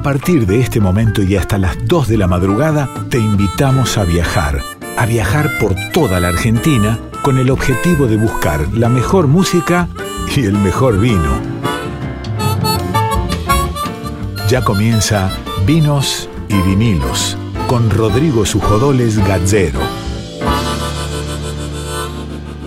A partir de este momento y hasta las 2 de la madrugada, te invitamos a viajar. A viajar por toda la Argentina con el objetivo de buscar la mejor música y el mejor vino. Ya comienza Vinos y Vinilos con Rodrigo Sujodoles Gazzero.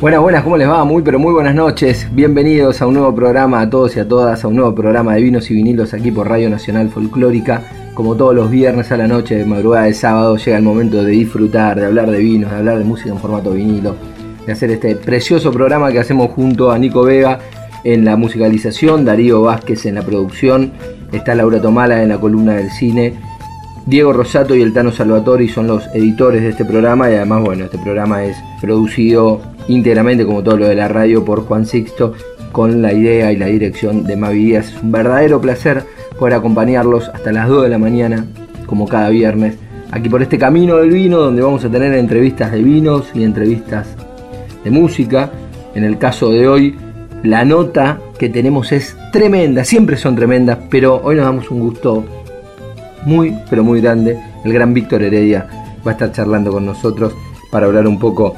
Buenas, buenas, ¿cómo les va? Muy, pero muy buenas noches. Bienvenidos a un nuevo programa a todos y a todas, a un nuevo programa de vinos y vinilos aquí por Radio Nacional Folclórica. Como todos los viernes a la noche, de madrugada de sábado, llega el momento de disfrutar, de hablar de vinos, de hablar de música en formato vinilo, de hacer este precioso programa que hacemos junto a Nico Vega en la musicalización, Darío Vázquez en la producción, está Laura Tomala en la columna del cine Diego Rosato y el Tano Salvatori son los editores de este programa y además, bueno, este programa es producido íntegramente, como todo lo de la radio, por Juan Sixto, con la idea y la dirección de Mavi Díaz. Es un verdadero placer poder acompañarlos hasta las 2 de la mañana, como cada viernes, aquí por este camino del vino, donde vamos a tener entrevistas de vinos y entrevistas de música. En el caso de hoy, la nota que tenemos es tremenda, siempre son tremendas, pero hoy nos damos un gusto muy, pero muy grande. El gran Víctor Heredia va a estar charlando con nosotros para hablar un poco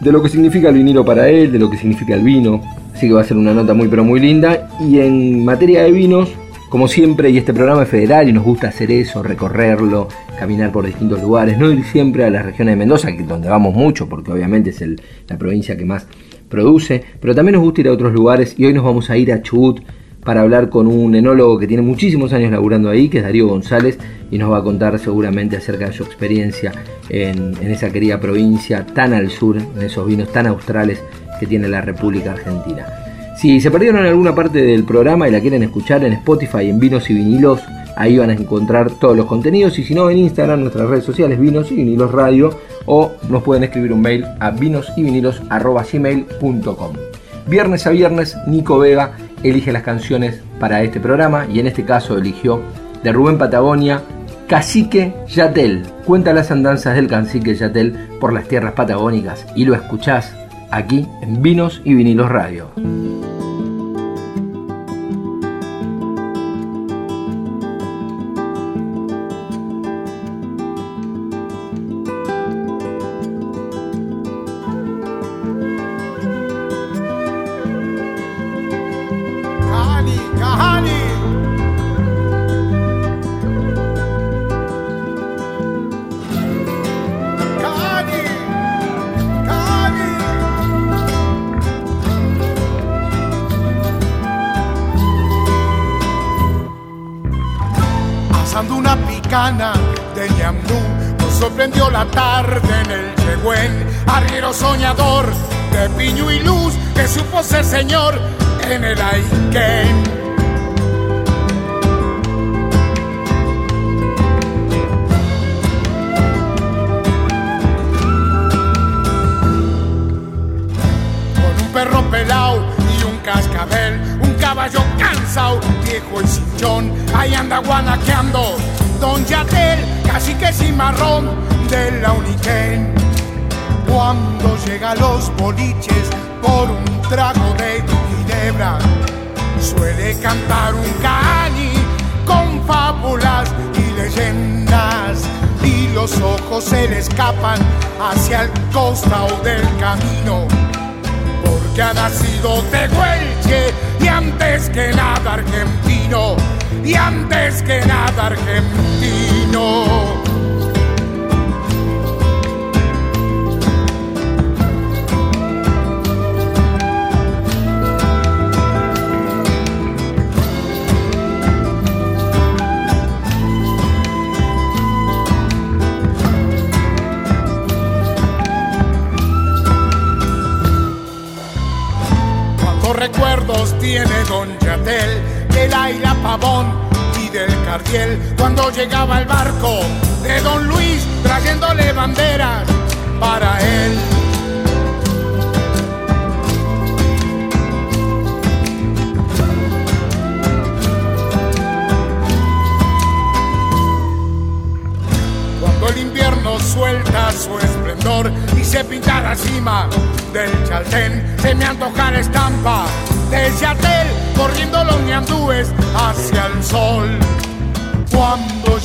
de lo que significa el vinilo para él, de lo que significa el vino. Así que va a ser una nota muy, pero muy linda. Y en materia de vinos, como siempre, y este programa es federal y nos gusta hacer eso, recorrerlo, caminar por distintos lugares, no ir siempre a las regiones de Mendoza, donde vamos mucho, porque obviamente es la provincia que más produce, pero también nos gusta ir a otros lugares y hoy nos vamos a ir a Chubut para hablar con un enólogo que tiene muchísimos años laburando ahí, que es Darío González, y nos va a contar seguramente acerca de su experiencia en, esa querida provincia tan al sur, en esos vinos tan australes que tiene la República Argentina. Si se perdieron en alguna parte del programa y la quieren escuchar en Spotify, en Vinos y Vinilos, ahí van a encontrar todos los contenidos. Y si no, en Instagram, nuestras redes sociales, Vinos y Vinilos Radio, o nos pueden escribir un mail a vinosyvinilos.gmail.com. Viernes a viernes, Nico Vega elige las canciones para este programa y en este caso eligió de Rubén Patagonia Cacique Yatel. Cuenta las andanzas del cacique Yatel por las tierras patagónicas y lo escuchás aquí en Vinos y Vinilos Radio. se le escapan hacia el costado del camino, porque ha nacido de Huelche y antes que nada argentino, y antes que nada argentino. Tiene Don Yatel, del Aira Pavón y del Cartiel, cuando llegaba el barco de Don Luis trayéndole banderas para él. Cuando el invierno suelta su esplendor y se pinta la cima del Chaltén, se me antoja la estampa de Yatel, corriendo los ñandúes hacia el sol.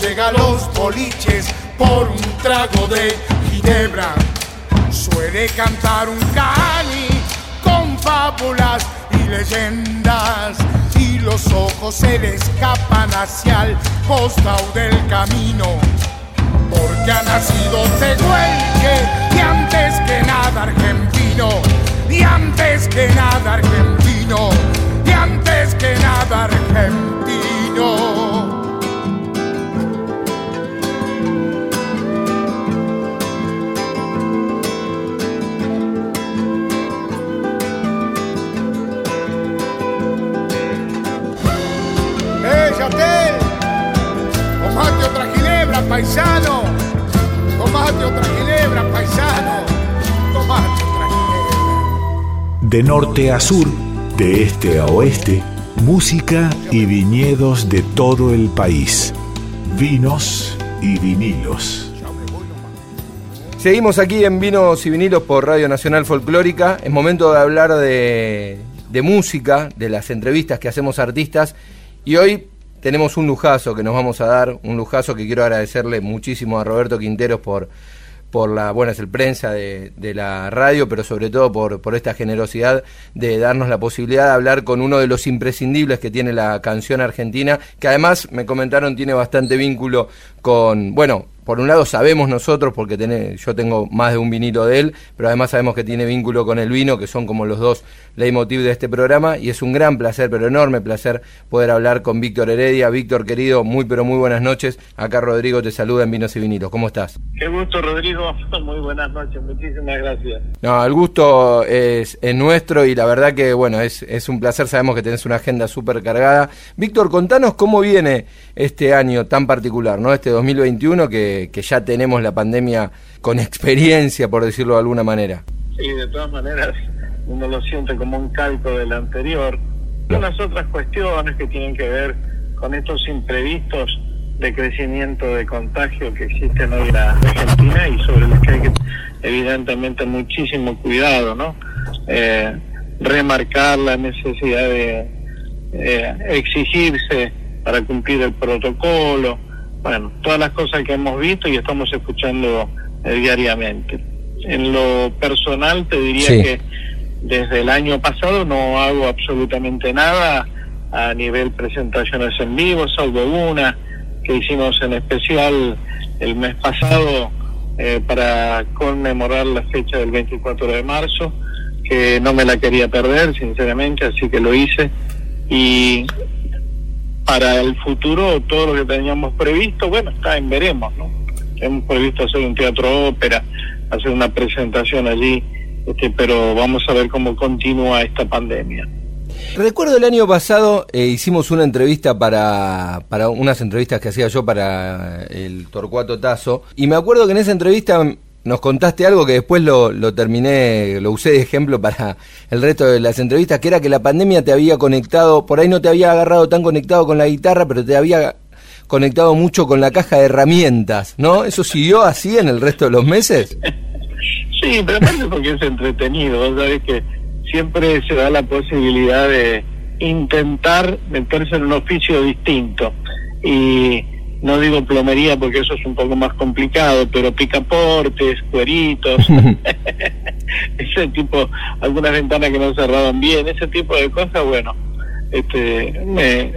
deja los boliches por un trago de ginebra. Suele cantar un cani con fábulas y leyendas y los ojos se le escapan hacia el costado del camino. Porque ha nacido Tehuelche y antes que nada argentino, y antes que nada argentino, y antes que nada argentino. Tomate otra ginebra, paisano. Tomate otra ginebra, De norte a sur, de este a oeste, música y viñedos de todo el país. Vinos y vinilos. Seguimos aquí en Vinos y Vinilos por Radio Nacional Folclórica. Es momento de hablar de, de música, de las entrevistas que hacemos artistas. Y hoy tenemos un lujazo que nos vamos a dar, un lujazo que quiero agradecerle muchísimo a Roberto Quinteros por, por la, bueno, es el prensa de, de la radio, pero sobre todo por, por esta generosidad de darnos la posibilidad de hablar con uno de los imprescindibles que tiene la canción argentina, que además me comentaron tiene bastante vínculo con, bueno, por un lado sabemos nosotros, porque yo tengo más de un vinilo de él, pero además sabemos que tiene vínculo con el vino, que son como los dos leitmotiv de este programa, y es un gran placer, pero enorme placer poder hablar con Víctor Heredia. Víctor, querido, muy pero muy buenas noches. Acá Rodrigo te saluda en Vinos y Vinilos. ¿Cómo estás? Qué gusto, Rodrigo. Muy buenas noches, muchísimas gracias. No, el gusto es, es nuestro y la verdad que, bueno, es, es un placer. Sabemos que tenés una agenda súper cargada. Víctor, contanos cómo viene este año tan particular, ¿no? Este 2021 que, que ya tenemos la pandemia con experiencia, por decirlo de alguna manera. Sí, de todas maneras, uno lo siente como un calco del anterior. Y unas otras cuestiones que tienen que ver con estos imprevistos de crecimiento de contagio que existen hoy en la Argentina y sobre los que hay que, evidentemente, muchísimo cuidado, ¿no? Eh, remarcar la necesidad de eh, exigirse para cumplir el protocolo, bueno, todas las cosas que hemos visto y estamos escuchando eh, diariamente. En lo personal te diría Sí. que desde el año pasado no hago absolutamente nada a nivel presentaciones en vivo, salvo una que hicimos en especial el mes pasado eh, para conmemorar la fecha del 24 de marzo, que no me la quería perder, sinceramente, así que lo hice. Y para el futuro, todo lo que teníamos previsto, bueno, está en veremos, ¿no? Hemos previsto hacer un teatro ópera, hacer una presentación allí, este, pero vamos a ver cómo continúa esta pandemia. Recuerdo el año pasado eh, hicimos una entrevista para, para unas entrevistas que hacía yo para el Torcuato Tazo y me acuerdo que en esa entrevista nos contaste algo que después lo, lo terminé, lo usé de ejemplo para el resto de las entrevistas, que era que la pandemia te había conectado, por ahí no te había agarrado tan conectado con la guitarra, pero te había conectado mucho con la caja de herramientas, ¿no? ¿Eso siguió así en el resto de los meses? Sí, pero aparte porque es entretenido, vos sabés que siempre se da la posibilidad de intentar meterse en un oficio distinto. Y no digo plomería porque eso es un poco más complicado, pero picaportes, cueritos, ese tipo, algunas ventanas que no cerraban bien, ese tipo de cosas, bueno, este, me,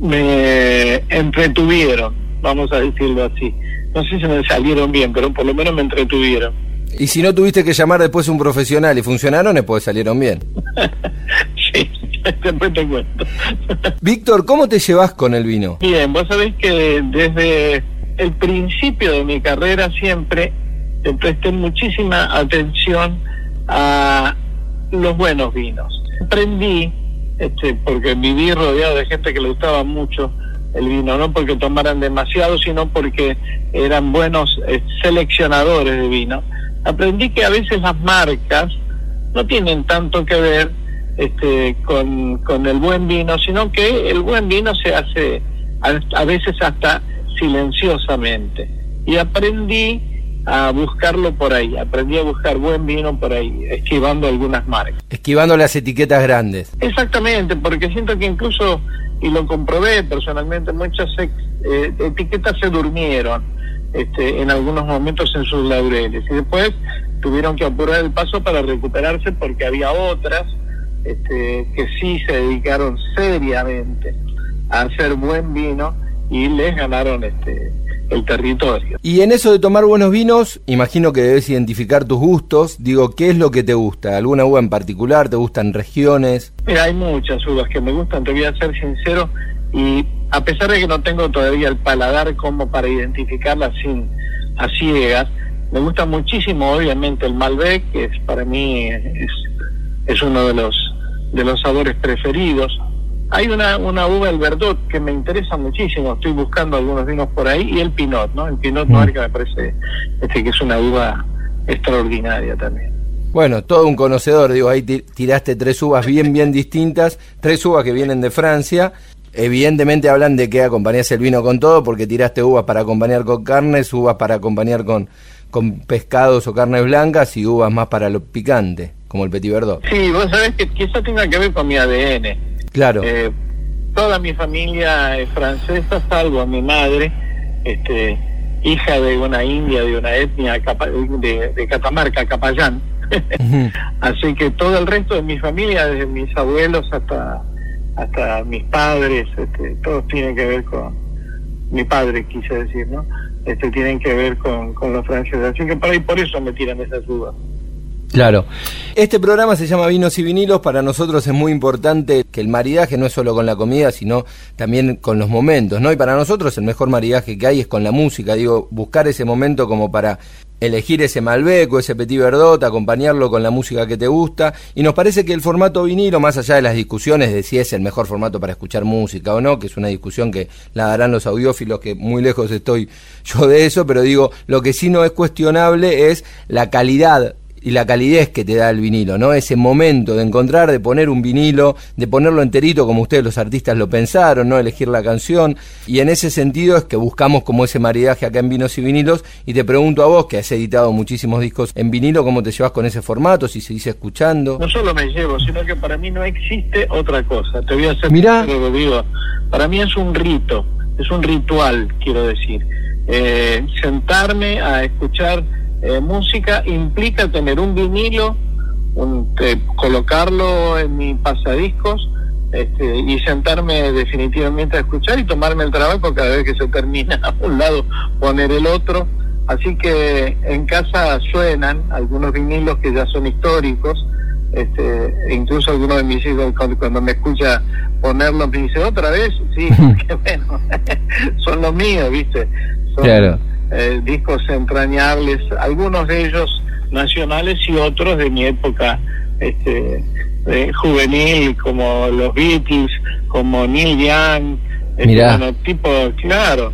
me entretuvieron, vamos a decirlo así. No sé si me salieron bien, pero por lo menos me entretuvieron. Y si no tuviste que llamar después a un profesional y funcionaron, después salieron bien. sí, después te cuento. Víctor, ¿cómo te llevas con el vino? Bien, vos sabés que desde el principio de mi carrera siempre le presté muchísima atención a los buenos vinos. Aprendí, este, porque viví rodeado de gente que le gustaba mucho el vino, no porque tomaran demasiado, sino porque eran buenos eh, seleccionadores de vino. Aprendí que a veces las marcas no tienen tanto que ver este, con, con el buen vino, sino que el buen vino se hace a, a veces hasta silenciosamente. Y aprendí a buscarlo por ahí, aprendí a buscar buen vino por ahí, esquivando algunas marcas. Esquivando las etiquetas grandes. Exactamente, porque siento que incluso y lo comprobé personalmente, muchas eh, etiquetas se durmieron este, en algunos momentos en sus laureles y después tuvieron que apurar el paso para recuperarse porque había otras este, que sí se dedicaron seriamente a hacer buen vino y les ganaron este el territorio. Y en eso de tomar buenos vinos, imagino que debes identificar tus gustos. Digo, ¿qué es lo que te gusta? ¿Alguna uva en particular? ¿Te gustan regiones? Mira, hay muchas uvas que me gustan, te voy a ser sincero, y a pesar de que no tengo todavía el paladar como para identificarlas sin a ciegas, me gusta muchísimo obviamente el Malbec, que es para mí es, es uno de los de los sabores preferidos. Hay una, una uva, el Verdot, que me interesa muchísimo. Estoy buscando algunos vinos por ahí. Y el Pinot, ¿no? El Pinot Noir, mm. que me parece este, que es una uva extraordinaria también. Bueno, todo un conocedor, digo, ahí tiraste tres uvas bien, bien distintas, tres uvas que vienen de Francia. Evidentemente hablan de que acompañas el vino con todo, porque tiraste uvas para acompañar con carnes, uvas para acompañar con, con pescados o carnes blancas y uvas más para lo picante como el Petit Verdot. Sí, vos sabés que quizás tenga que ver con mi ADN. Claro. Eh, toda mi familia es francesa, salvo a mi madre, este, hija de una india, de una etnia de, Catamarca, Capayán. Así que todo el resto de mi familia, desde mis abuelos hasta hasta mis padres, este, todos tienen que ver con mi padre, quise decir, ¿no? Este, tienen que ver con, con los franceses. Así que por ahí por eso me tiran esas dudas. Claro. Este programa se llama Vinos y Vinilos. Para nosotros es muy importante que el maridaje no es solo con la comida, sino también con los momentos, ¿no? Y para nosotros el mejor maridaje que hay es con la música. Digo, buscar ese momento como para elegir ese Malbec o ese Petit Verdot, acompañarlo con la música que te gusta. Y nos parece que el formato vinilo, más allá de las discusiones de si es el mejor formato para escuchar música o no, que es una discusión que la darán los audiófilos, que muy lejos estoy yo de eso, pero digo, lo que sí no es cuestionable es la calidad y la calidez que te da el vinilo, ¿no? Ese momento de encontrar, de poner un vinilo, de ponerlo enterito como ustedes los artistas lo pensaron, ¿no? Elegir la canción. Y en ese sentido es que buscamos como ese maridaje acá en vinos y vinilos. Y te pregunto a vos, que has editado muchísimos discos en vinilo, ¿cómo te llevas con ese formato? Si se dice escuchando. No solo me llevo, sino que para mí no existe otra cosa. Te voy a hacer Mirá. lo digo. Para mí es un rito, es un ritual, quiero decir. Eh, sentarme a escuchar eh, música implica tener un vinilo, eh, colocarlo en mi pasadiscos este, y sentarme definitivamente a escuchar y tomarme el trabajo cada vez que se termina a un lado poner el otro. Así que en casa suenan algunos vinilos que ya son históricos, este, incluso algunos de mis hijos cuando, me escucha ponerlos me dice otra vez, sí, bueno, son los míos, viste. claro eh, discos entrañables, algunos de ellos nacionales y otros de mi época este, juvenil, como los Beatles, como Neil Young, este, tipo, claro,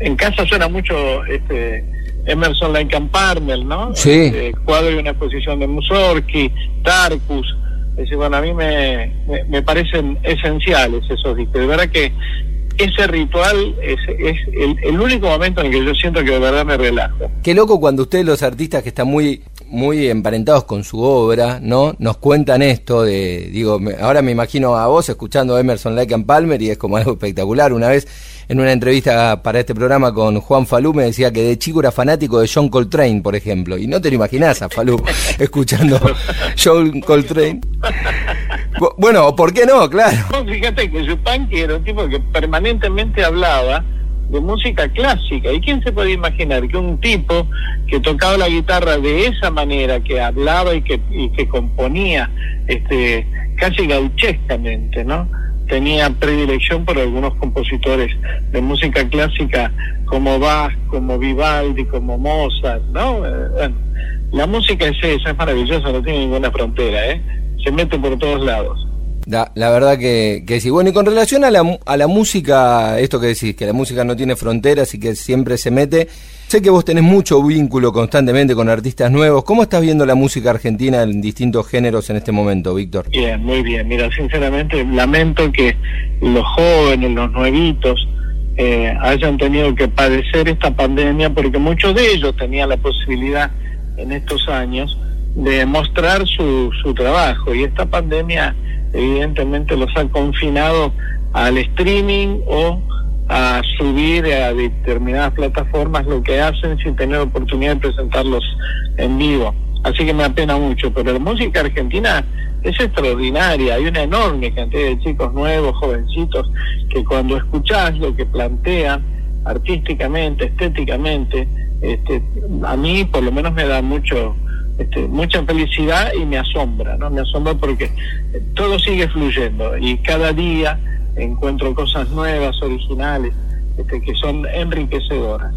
en casa suena mucho este Emerson Lake and Palmer, ¿no? Sí. Este, cuadro y una exposición de Mussorgsky, Tarkus, bueno, a mí me, me, me, parecen esenciales esos discos. De verdad que ese ritual es, es el, único momento en el que yo siento que de verdad me relajo. Qué loco cuando ustedes los artistas que están muy muy emparentados con su obra, ¿no? Nos cuentan esto de, digo, ahora me imagino a vos escuchando a Emerson Lake and Palmer y es como algo espectacular. Una vez en una entrevista para este programa con Juan Falú me decía que de chico era fanático de John Coltrane, por ejemplo, y no te lo imaginás a Falú escuchando John Coltrane. Bueno, ¿por qué no? Claro. Fíjate que Yupanqui era un tipo que permanentemente hablaba de música clásica. ¿Y quién se puede imaginar que un tipo que tocaba la guitarra de esa manera, que hablaba y que, y que componía este, casi gauchescamente, ¿no? Tenía predilección por algunos compositores de música clásica como Bach, como Vivaldi, como Mozart, ¿no? Eh, la música es esa, es maravillosa, no tiene ninguna frontera, ¿eh? Se mete por todos lados. La, la verdad que, que, sí. Bueno, y con relación a la, a la música, esto que decís, que la música no tiene fronteras y que siempre se mete, sé que vos tenés mucho vínculo constantemente con artistas nuevos. ¿Cómo estás viendo la música argentina en distintos géneros en este momento, Víctor? Bien, muy bien. Mira, sinceramente lamento que los jóvenes, los nuevitos, eh, hayan tenido que padecer esta pandemia porque muchos de ellos tenían la posibilidad en estos años de mostrar su, su trabajo y esta pandemia evidentemente los ha confinado al streaming o a subir a determinadas plataformas lo que hacen sin tener oportunidad de presentarlos en vivo. Así que me apena mucho, pero la música argentina es extraordinaria, hay una enorme cantidad de chicos nuevos, jovencitos, que cuando escuchás lo que plantean artísticamente, estéticamente, este, a mí por lo menos me da mucho este, mucha felicidad y me asombra, ¿no? Me asombra porque todo sigue fluyendo y cada día encuentro cosas nuevas, originales, este, que son enriquecedoras.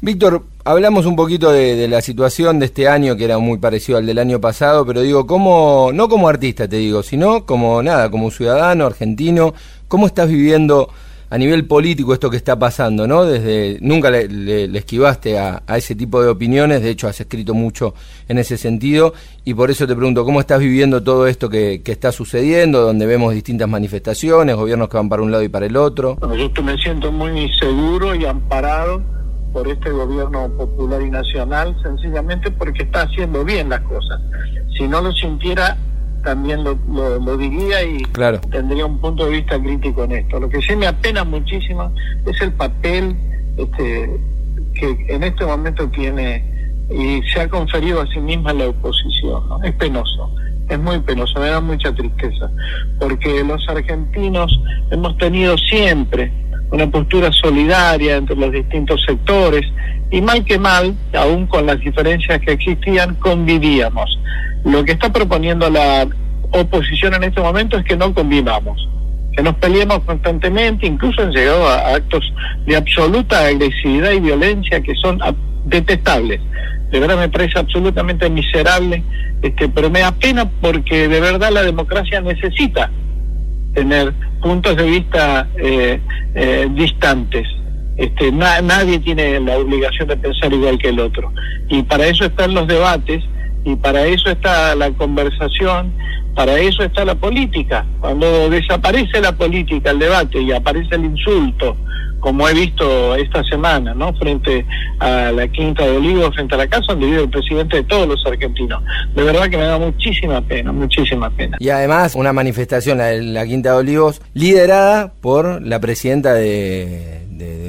Víctor, hablamos un poquito de, la situación de este año, que era muy parecido al del año pasado, pero digo, ¿cómo, no como artista te digo, sino como nada, como ciudadano argentino, ¿cómo estás viviendo a nivel político esto que está pasando, ¿no? Desde nunca le, esquivaste a, ese tipo de opiniones, de hecho has escrito mucho en ese sentido y por eso te pregunto cómo estás viviendo todo esto que, está sucediendo, donde vemos distintas manifestaciones, gobiernos que van para un lado y para el otro. yo me siento muy seguro y amparado por este gobierno popular y nacional, sencillamente porque está haciendo bien las cosas. Si no lo sintiera, también lo, lo, diría y tendría un punto de vista crítico en esto. Lo que sí me apena muchísimo es el papel este, que en este momento tiene y se ha conferido a sí misma la oposición. Es penoso, es muy penoso, me da mucha tristeza, porque los argentinos hemos tenido siempre una postura solidaria entre los distintos sectores y mal que mal, aún con las diferencias que existían, convivíamos. Lo que está proponiendo la oposición en este momento es que no convivamos, que nos peleemos constantemente, incluso han llegado a actos de absoluta agresividad y violencia que son detestables. De verdad me parece absolutamente miserable, este, pero me da pena porque de verdad la democracia necesita tener puntos de vista eh, eh, distantes. Este, nadie tiene la obligación de pensar igual que el otro. Y para eso están los debates y para eso está la conversación, para eso está la política. Cuando desaparece la política, el debate y aparece el insulto, como he visto esta semana, ¿no? Frente a la Quinta de Olivos, frente a la casa donde vive el presidente de todos los argentinos. De verdad que me da muchísima pena, muchísima pena. Y además una manifestación, la, la Quinta de Olivos, liderada por la presidenta de,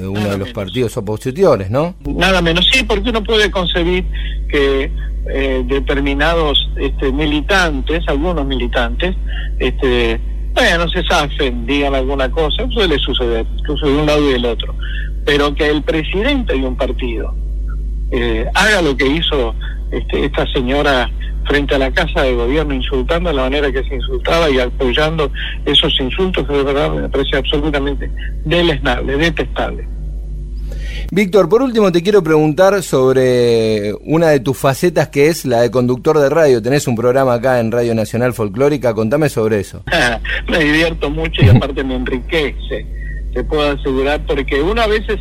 uno de los partidos opositores, ¿no? Nada menos, sí, porque uno puede concebir que eh, determinados este, militantes, algunos militantes, este, bueno, se safen, digan alguna cosa, suele suceder, incluso de un lado y del otro. Pero que el presidente de un partido eh, haga lo que hizo este, esta señora frente a la casa de gobierno, insultando de la manera que se insultaba y apoyando esos insultos, de verdad me parece absolutamente deleznable, detestable. Víctor, por último te quiero preguntar sobre una de tus facetas que es la de conductor de radio. Tenés un programa acá en Radio Nacional Folclórica, contame sobre eso. me divierto mucho y aparte me enriquece, te puedo asegurar, porque uno a veces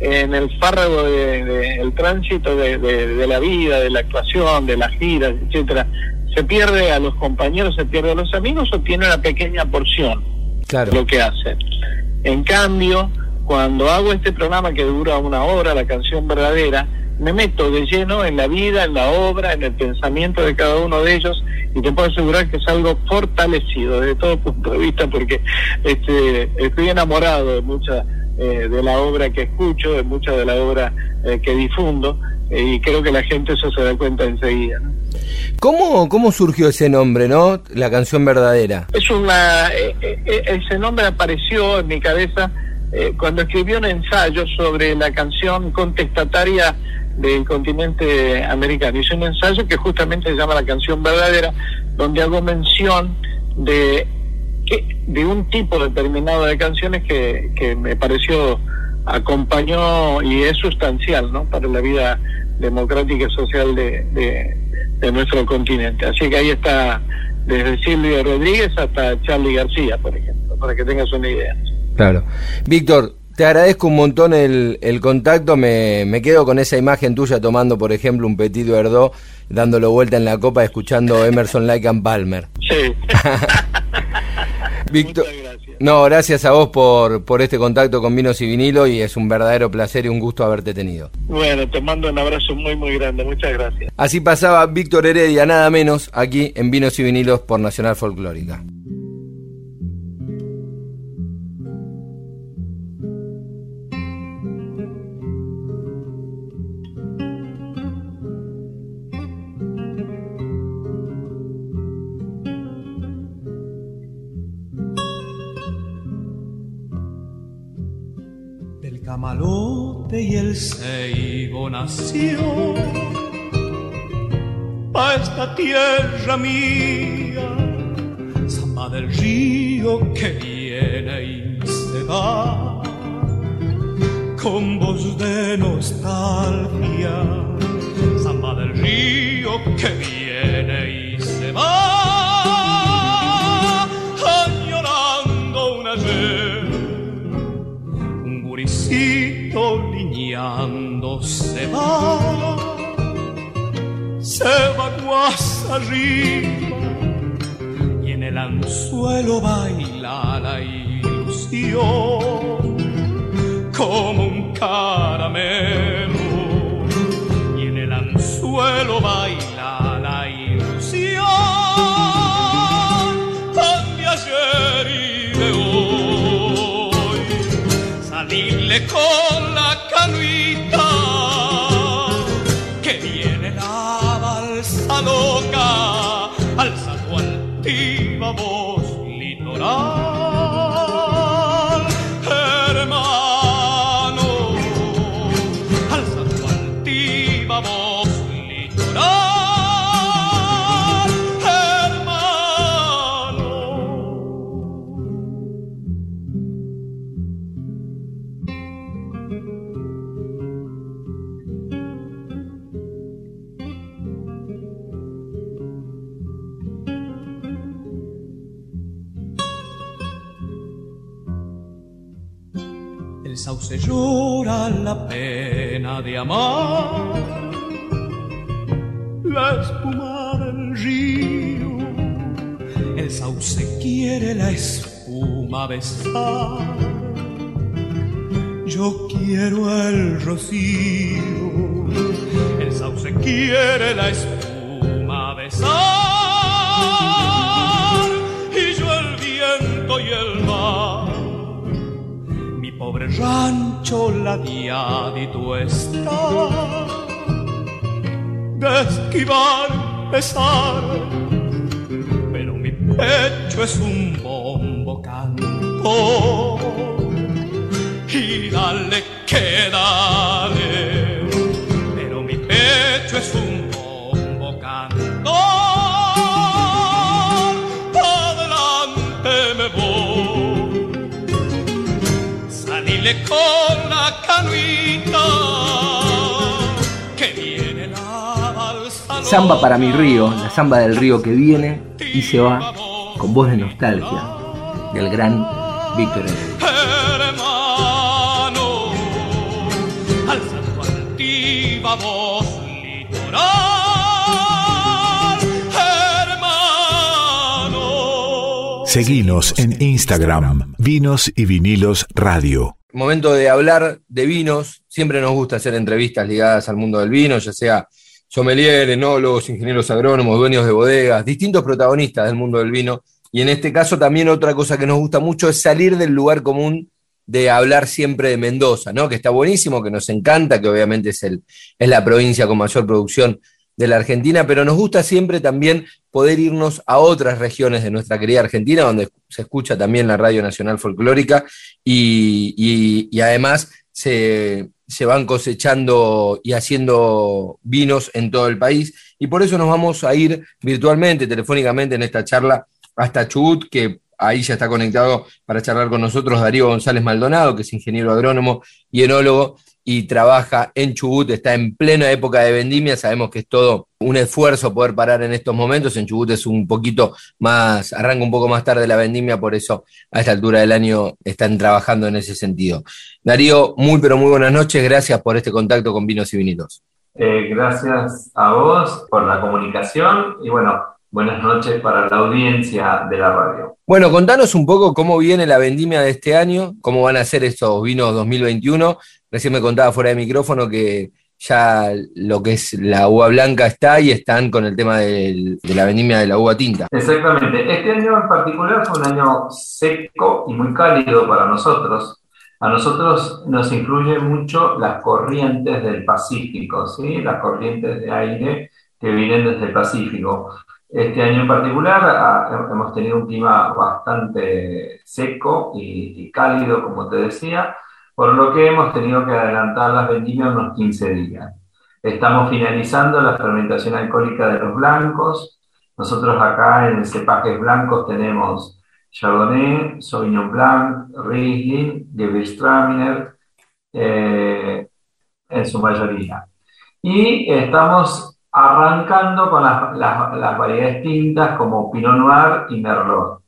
en el fárrago del de, tránsito de, la vida, de la actuación, de las giras, etcétera, se pierde a los compañeros, se pierde a los amigos o tiene una pequeña porción claro. lo que hace. En cambio, cuando hago este programa que dura una hora, la canción verdadera, me meto de lleno en la vida, en la obra, en el pensamiento de cada uno de ellos y te puedo asegurar que es algo fortalecido desde todo punto de vista porque este, estoy enamorado de mucha eh, de la obra que escucho, de mucha de la obra eh, que difundo eh, y creo que la gente eso se da cuenta enseguida. ¿Cómo, ¿Cómo surgió ese nombre, no? La canción verdadera. Es una, ese nombre apareció en mi cabeza eh, cuando escribió un ensayo sobre la canción contestataria del continente americano. Hizo un ensayo que justamente se llama La canción verdadera, donde hago mención de, de un tipo determinado de canciones que, que me pareció acompañó y es sustancial ¿no? para la vida democrática y social de, de nuestro continente. Así que ahí está desde Silvio Rodríguez hasta Charlie García, por ejemplo, para que tengas una idea. Claro. Víctor, te agradezco un montón el, el contacto, me, me, quedo con esa imagen tuya tomando, por ejemplo, un Petit Verdot, dándolo vuelta en la copa, escuchando Emerson Lake and Palmer. Sí. Víctor, gracias. no, gracias a vos por, por este contacto con Vinos y Vinilo y es un verdadero placer y un gusto haberte tenido. Bueno, te mando un abrazo muy, muy grande, muchas gracias. Así pasaba Víctor Heredia, nada menos, aquí en Vinos y Vinilos por Nacional Folclórica. Camalote y el ceibo nació. A esta tierra mía, samba del río que viene y se va. Con voz de nostalgia, samba del río que viene y se va, lineando se va, se va guasa arriba y en el anzuelo baila la ilusión como un caramelo y en el anzuelo baila la ilusión de de hoy. Salirle con llora la pena de amar, la espuma del río. El sauce quiere la espuma besar, yo quiero el rocío. El sauce quiere la espuma besar, y yo el viento y el mar mi pobre rancho ladiadito está de esquivar pesar, pero mi pecho es un bombo canto. Y dale que pero mi pecho es un bombo canto. Adelante me voy. Con Samba para mi río, la samba del río que viene y se va con voz de nostalgia del gran Víctor hermano alza tu altiva voz litoral hermano Seguinos en Instagram, Vinos y Vinilos Radio. Momento de hablar de vinos. Siempre nos gusta hacer entrevistas ligadas al mundo del vino, ya sea sommelier, enólogos, ingenieros agrónomos, dueños de bodegas, distintos protagonistas del mundo del vino. Y en este caso también otra cosa que nos gusta mucho es salir del lugar común de hablar siempre de Mendoza, ¿no? Que está buenísimo, que nos encanta, que obviamente es, el, es la provincia con mayor producción de la Argentina, pero nos gusta siempre también poder irnos a otras regiones de nuestra querida Argentina, donde se escucha también la Radio Nacional Folclórica y, y- y además se, van cosechando y haciendo vinos en todo el país. Y por eso nos vamos a ir virtualmente, telefónicamente en esta charla hasta Chubut, que ahí ya está conectado para charlar con nosotros Darío González Maldonado, que es ingeniero agrónomo y enólogo y trabaja en Chubut, está en plena época de vendimia, sabemos que es todo un esfuerzo poder parar en estos momentos, en Chubut es un poquito más, arranca un poco más tarde la vendimia, por eso a esta altura del año están trabajando en ese sentido. Darío, muy pero muy buenas noches, gracias por este contacto con Vinos y Vinilos. Eh, gracias a vos por la comunicación y bueno, buenas noches para la audiencia de la radio. Bueno, contanos un poco cómo viene la vendimia de este año, cómo van a ser estos vinos 2021. Recién me contaba fuera de micrófono que ya lo que es la uva blanca está y están con el tema de la vendimia de la uva tinta. Exactamente, este año en particular fue un año seco y muy cálido para nosotros. A nosotros nos influyen mucho las corrientes del Pacífico, ¿sí? Las corrientes de aire que vienen desde el Pacífico. Este año en particular ah, hemos tenido un clima bastante seco y cálido, como te decía, por lo que hemos tenido que adelantar las vendimias unos 15 días. Estamos finalizando la fermentación alcohólica de los blancos. Nosotros acá en cepajes blancos tenemos Chardonnay, Sauvignon Blanc, Riesling, Gewürztraminer, eh, en su mayoría. Y estamos arrancando con las, las, variedades tintas como Pinot Noir y Merlot.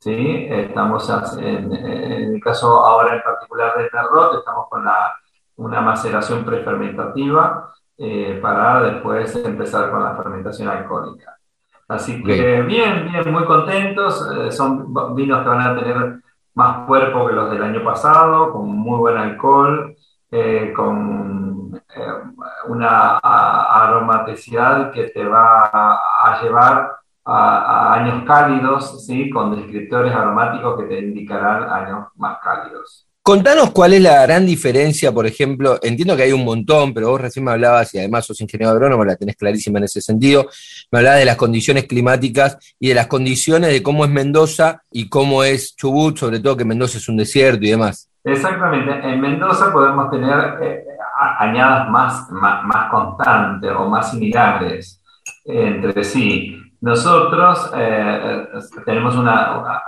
¿Sí? Estamos en, en, el caso ahora en particular de Merlot, estamos con la, una maceración prefermentativa eh, para después empezar con la fermentación alcohólica. Así que bien, bien, muy contentos. Eh, son vinos que van a tener más cuerpo que los del año pasado, con muy buen alcohol, eh, con una aromaticidad que te va a, llevar a, a, años cálidos, ¿sí? con descriptores aromáticos que te indicarán años más cálidos. Contanos cuál es la gran diferencia, por ejemplo, entiendo que hay un montón, pero vos recién me hablabas, y además sos ingeniero agrónomo, la tenés clarísima en ese sentido, me hablabas de las condiciones climáticas y de las condiciones de cómo es Mendoza y cómo es Chubut, sobre todo que Mendoza es un desierto y demás. Exactamente, en Mendoza podemos tener eh, añadas más, más, constantes o más similares entre sí. Nosotros eh, eh, tenemos una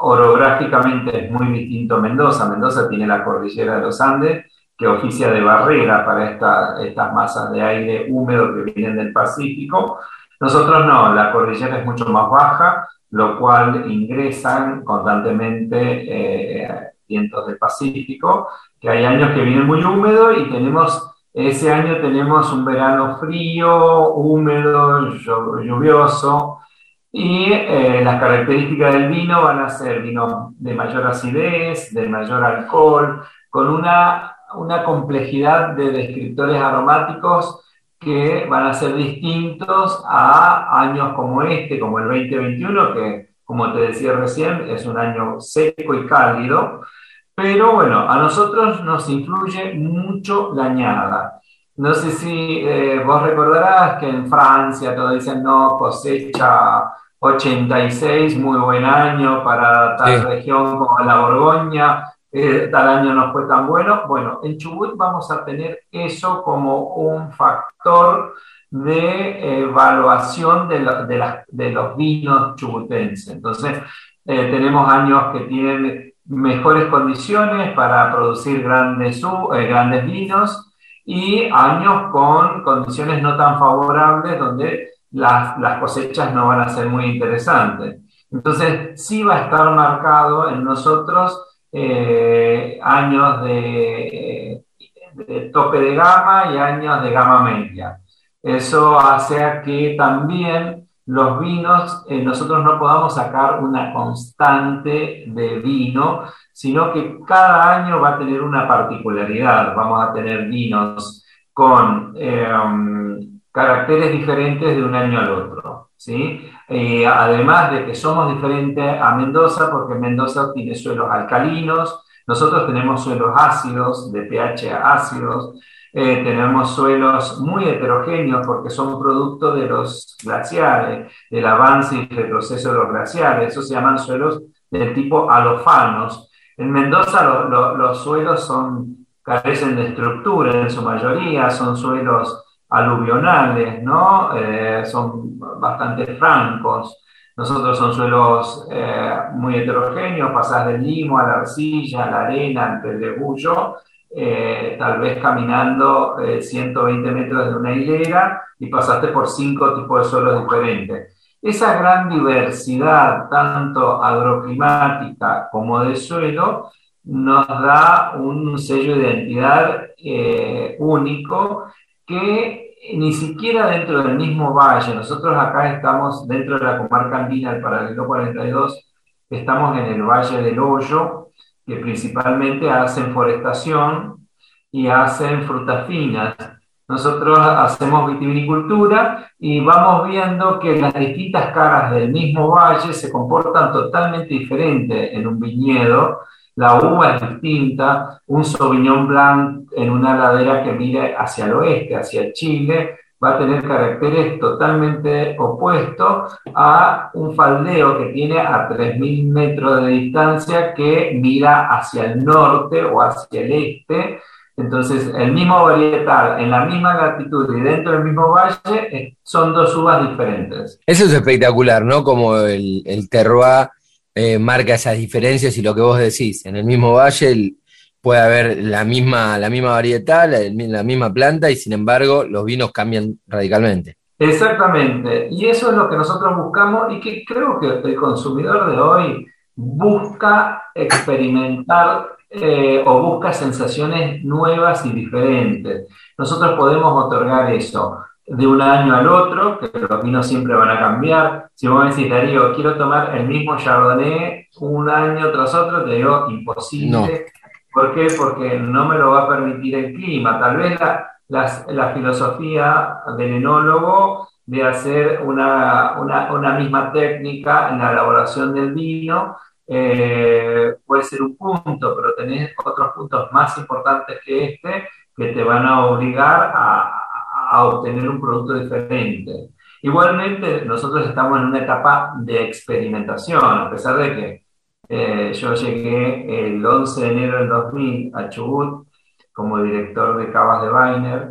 orográficamente es muy distinto a Mendoza. Mendoza tiene la cordillera de los Andes, que oficia de barrera para estas masas de aire húmedo que vienen del Pacífico. Nosotros no, la cordillera es mucho más baja, lo cual ingresan constantemente eh, vientos del Pacífico, que hay años que vienen muy húmedos y tenemos, ese año tenemos un verano frío, húmedo, lluvioso, y eh, las características del vino van a ser vino de mayor acidez, de mayor alcohol, con una, una complejidad de descriptores aromáticos que van a ser distintos a años como este, como el 2021, que como te decía recién, es un año seco y cálido, pero bueno, a nosotros nos influye mucho la añada. No sé si eh, vos recordarás que en Francia todos dicen no, cosecha 86, muy buen año para tal región como la Borgoña, eh, tal año no fue tan bueno. Bueno, en Chubut vamos a tener eso como un factor de evaluación de, de, los vinos chubutenses. Entonces, eh, tenemos años que tienen mejores condiciones para producir grandes, grandes vinos y años con condiciones no tan favorables donde las, las, cosechas no van a ser muy interesantes. Entonces, sí va a estar marcado en nosotros eh, años de, tope de gama y años de gama media. Eso hace que también los vinos, eh, nosotros no podamos sacar una constante de vino, sino que cada año va a tener una particularidad. Vamos a tener vinos con eh, caracteres diferentes de un año al otro. ¿sí? Eh, además de que somos diferentes a Mendoza, porque Mendoza tiene suelos alcalinos, nosotros tenemos suelos ácidos, de pH ácidos, eh, tenemos suelos muy heterogéneos porque son producto de los glaciares, del avance y retroceso de los glaciares, eso se llaman suelos del tipo alofanos, en Mendoza los suelos carecen de estructura en su mayoría, son suelos aluvionales, ¿no? Eh, son bastante francos. Nosotros son suelos eh, muy heterogéneos, pasás del limo a la arcilla, a la arena, al pedregullo, eh, tal vez caminando 120 metros de una hilera y pasaste por cinco tipos de suelos diferentes. Esa gran diversidad, tanto agroclimática como de suelo, nos da un sello de identidad eh, único que ni siquiera dentro del mismo valle, nosotros acá estamos dentro de la comarca andina del paralelo 42, estamos en el Valle del Hoyo, que principalmente hacen forestación y hacen frutas finas. Nosotros hacemos vitivinicultura y vamos viendo que las distintas caras del mismo valle se comportan totalmente diferente en un viñedo. La uva es distinta, un Sauvignon Blanc en una ladera que mire hacia el oeste, hacia Chile, va a tener caracteres totalmente opuestos a un faldeo que tiene a 3.000 metros de distancia que mira hacia el norte o hacia el este. Entonces, el mismo varietal, en la misma latitud y dentro del mismo valle, eh, son dos uvas diferentes. Eso es espectacular, ¿no? Como el, el terroir eh, marca esas diferencias y lo que vos decís, en el mismo valle puede haber la misma, la misma varietal, la, misma planta y sin embargo los vinos cambian radicalmente. Exactamente, y eso es lo que nosotros buscamos y que creo que el consumidor de hoy busca experimentar eh, o busca sensaciones nuevas y diferentes. Nosotros podemos otorgar eso de un año al otro, que los vinos siempre van a cambiar. Si vos me decís, Darío, quiero tomar el mismo Chardonnay un año tras otro, te digo, imposible. ¿Por qué? Porque no me lo va a permitir el clima. Tal vez la, filosofía del enólogo de hacer una, misma técnica en la elaboración del vino eh, puede ser un punto, pero tenés otros puntos más importantes que este que te van a obligar a, a obtener un producto diferente. Igualmente, nosotros estamos en una etapa de experimentación, a pesar de que eh, yo llegué el 11 de enero del 2000 a Chubut como director de Cavas de Weiner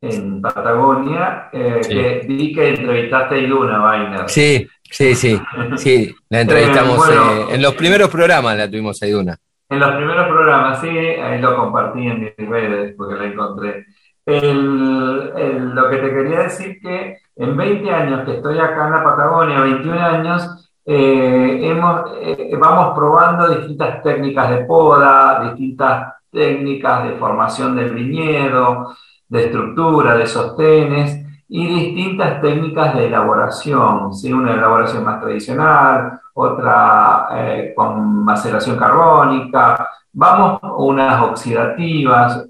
en Patagonia, eh, que vi que entrevistaste a Iduna Weiner. Sí, sí, sí, sí, la entrevistamos eh, en los primeros programas, la tuvimos a Iduna. En los primeros programas, sí, ahí lo compartí en mis redes porque la encontré lo que te quería decir que en 20 años que estoy acá en la Patagonia, 21 años, eh, eh, vamos probando distintas técnicas de poda, distintas técnicas de formación del viñedo, de estructura, de sostenes y distintas técnicas de elaboración, ¿sí? una elaboración más tradicional, otra eh, con maceración carbónica, vamos unas oxidativas,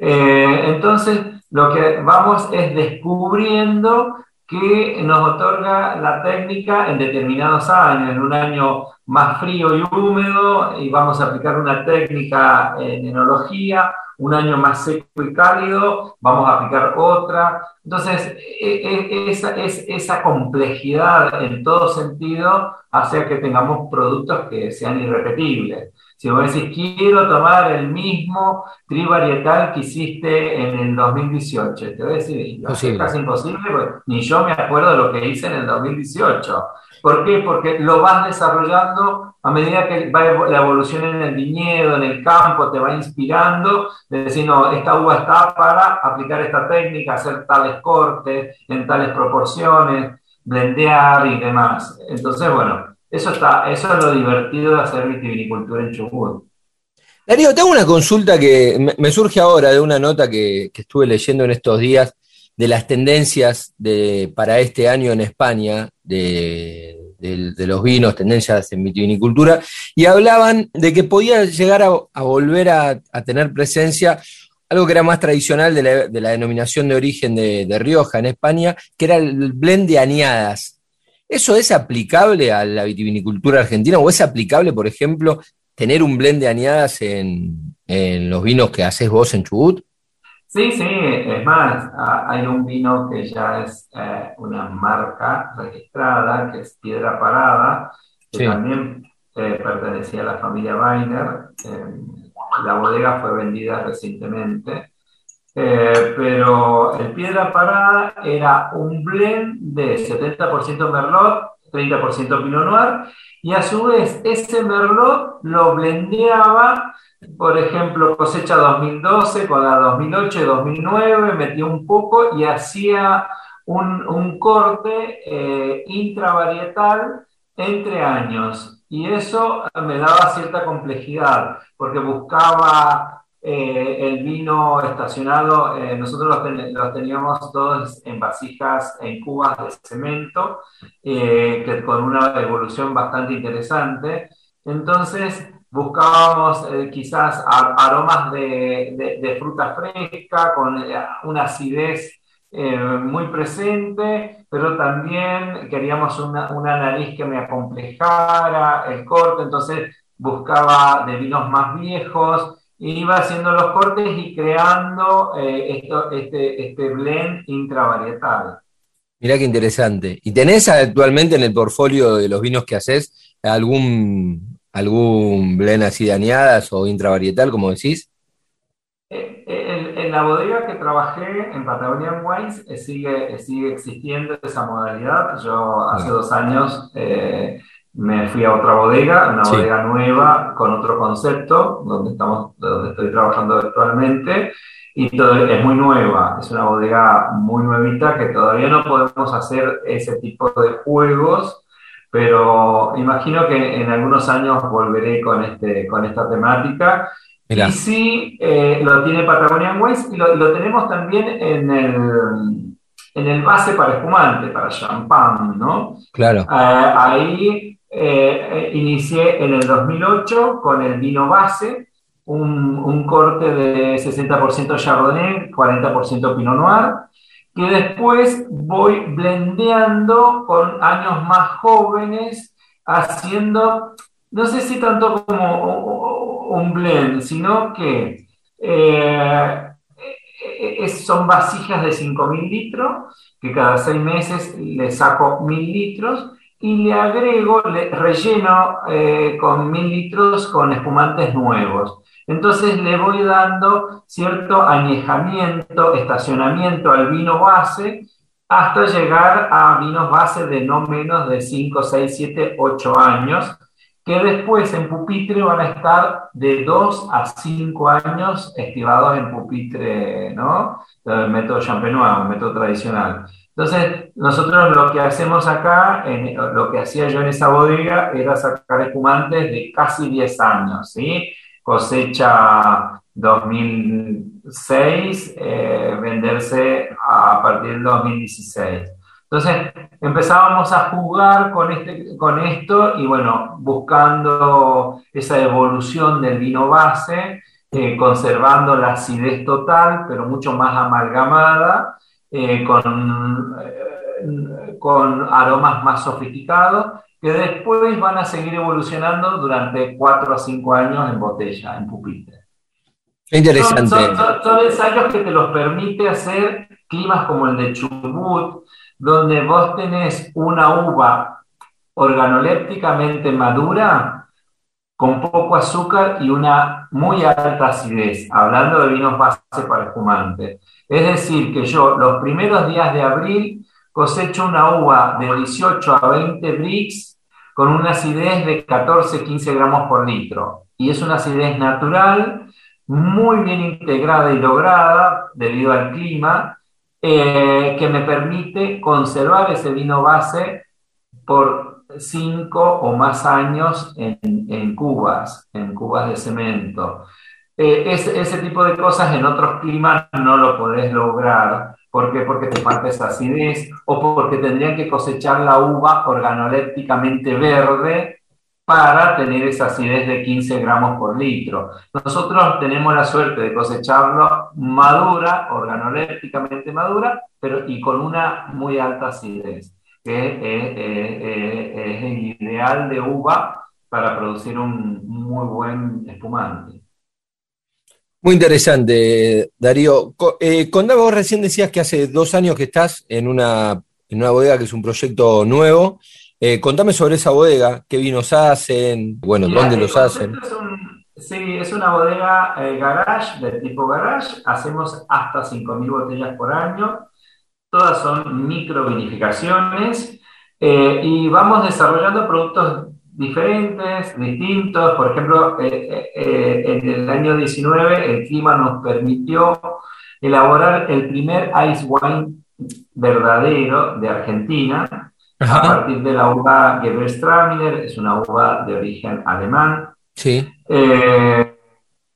entonces, lo que vamos es descubriendo que nos otorga la técnica en determinados años, en un año más frío y húmedo, y vamos a aplicar una técnica en enología, un año más seco y cálido, vamos a aplicar otra. Entonces, e, e, esa, es, esa complejidad en todo sentido hace que tengamos productos que sean irrepetibles. Si vos decís, quiero tomar el mismo trivarietal que hiciste en el 2018, te voy a decir, es casi imposible, porque ni yo me acuerdo de lo que hice en el 2018. ¿Por qué? Porque lo vas desarrollando a medida que va la evolución en el viñedo, en el campo, te va inspirando, de decir, no, esta uva está para aplicar esta técnica, hacer tales cortes, en tales proporciones, blendear y demás. Entonces, bueno, eso, está, eso es lo divertido de hacer vitivinicultura en Chubut. Darío, tengo una consulta que me, surge ahora de una nota que, estuve leyendo en estos días de las tendencias de, para este año en España de, los vinos, tendencias en vitivinicultura, y hablaban de que podía llegar a, volver a, tener presencia algo que era más tradicional de la, denominación de origen de, de, Rioja en España, que era el blend de añadas. ¿Eso es aplicable a la vitivinicultura argentina o es aplicable, por ejemplo, tener un blend de añadas en, los vinos que haces vos en Chubut? Sí, sí, es más, hay un vino que ya es eh, una marca registrada, que es Piedra Parada, que también eh, pertenecía a la familia Weiner. Eh, la bodega fue vendida recientemente eh, pero el piedra parada era un blend de 70% Merlot, 30% Pinot Noir, y a su vez ese Merlot lo blendeaba, por ejemplo, cosecha 2012 con la 2008 y 2009, metía un poco y hacía un, corte eh, intravarietal entre años. Y eso me daba cierta complejidad, porque buscaba eh, el vino estacionado, eh, nosotros lo, teníamos todos en vasijas, en cubas de cemento, eh, que con una evolución bastante interesante. Entonces buscábamos quizás aromas de, de, fruta fresca, con una acidez muy presente, pero también queríamos una, una nariz que me acomplejara el corte, entonces buscaba de vinos más viejos, iba haciendo los cortes y creando eh, esto, este, este blend intravarietal. Mirá qué interesante. ¿Y tenés actualmente en el portfolio de los vinos que haces algún, algún blend así de añadas o intravarietal, como decís? Eh, eh, en, la bodega que trabajé en Patagonian Wines sigue, sigue existiendo esa modalidad. Yo hace dos años me fui a otra bodega, una bodega nueva con otro concepto, donde, estamos, donde estoy trabajando actualmente, y todo, es muy nueva, es una bodega muy nuevita que todavía no podemos hacer ese tipo de juegos, pero imagino que en algunos años volveré con, este, con esta temática. Y sí, eh, lo tiene Patagonian Ways y lo, lo tenemos también en el, en el base para espumante, para champán, ¿no? Claro. Eh, ahí eh, inicié en el 2008 con el vino base, un, corte de 60% Chardonnay, 40% Pinot Noir, que después voy blendeando con años más jóvenes, haciendo, no sé si tanto como un blend, sino que eh, son vasijas de 5.000 litros, que cada seis meses le saco 1.000 litros, y le agrego, le relleno eh, con mil litros con espumantes nuevos. Entonces le voy dando cierto añejamiento, estacionamiento al vino base hasta llegar a vinos base de no menos de 5, 6, 7, 8 años, que después en pupitre van a estar de 2 a 5 años estivados en pupitre, ¿no? El método champenois, un método tradicional. Entonces, nosotros lo que hacemos acá, lo que hacía yo en esa bodega, era sacar espumantes de casi 10 años. Cosecha 2006, eh, venderse a partir del 2016. Entonces empezábamos a jugar con, este, con esto y bueno, buscando esa evolución del vino base, eh, conservando la acidez total, pero mucho más amalgamada, eh, con, eh, con aromas más sofisticados, que después van a seguir evolucionando durante 4 a 5 años en botella, en pupitre. Interesante. Son, ensayos que te los permite hacer climas como el de Chubut, donde vos tenés una uva organolépticamente madura, con poco azúcar y una muy alta acidez, hablando de vinos base para espumante. Es decir, que yo los primeros días de abril cosecho una uva de 18 a 20 brix con una acidez de 14-15 gramos por litro. Y es una acidez natural, muy bien integrada y lograda debido al clima, eh, que me permite conservar ese vino base por 5 o más años en, en cubas, en cubas de cemento. Eh, ese, tipo de cosas en otros climas no lo podés lograr. ¿Por qué? Porque te falta esa acidez o porque tendrían que cosechar la uva organolépticamente verde para tener esa acidez de 15 gramos por litro. Nosotros tenemos la suerte de cosecharlo madura, organolépticamente madura, pero y con una muy alta acidez, que es, el ideal de uva para producir un muy buen espumante. Muy interesante, Darío. Eh, contame, vos recién decías que hace dos años que estás en una, en una bodega que es un proyecto nuevo. Eh, contame sobre esa bodega, qué vinos hacen, bueno, dónde los hacen. sí, es una bodega eh, garage, de tipo garage. Hacemos hasta 5.000 botellas por año. Todas son micro vinificaciones. y vamos desarrollando productos diferentes, distintos. Por ejemplo, eh, eh, eh, en el año 19 el clima nos permitió elaborar el primer ice wine verdadero de Argentina, a partir de la uva Gewürztraminer, es una uva de origen alemán. Sí.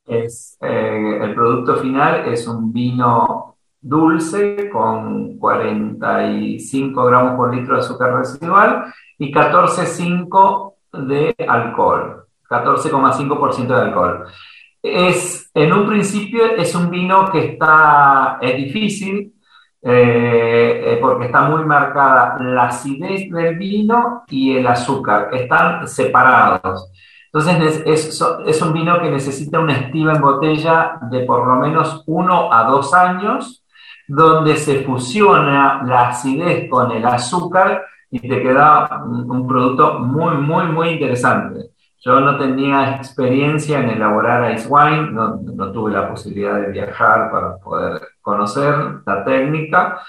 es, el producto final es un vino dulce con 45 gramos por litro de azúcar residual y 14,5 de alcohol, 14,5% de alcohol. Es, en un principio es un vino que está, es difícil, eh, eh, porque está muy marcada la acidez del vino y el azúcar, están separados. Entonces es, es, un vino que necesita una estiva en botella de por lo menos uno a dos años, donde se fusiona la acidez con el azúcar y te queda un producto muy, muy, muy interesante. Yo no tenía experiencia en elaborar ice wine, no, tuve la posibilidad de viajar para poder conocer la técnica,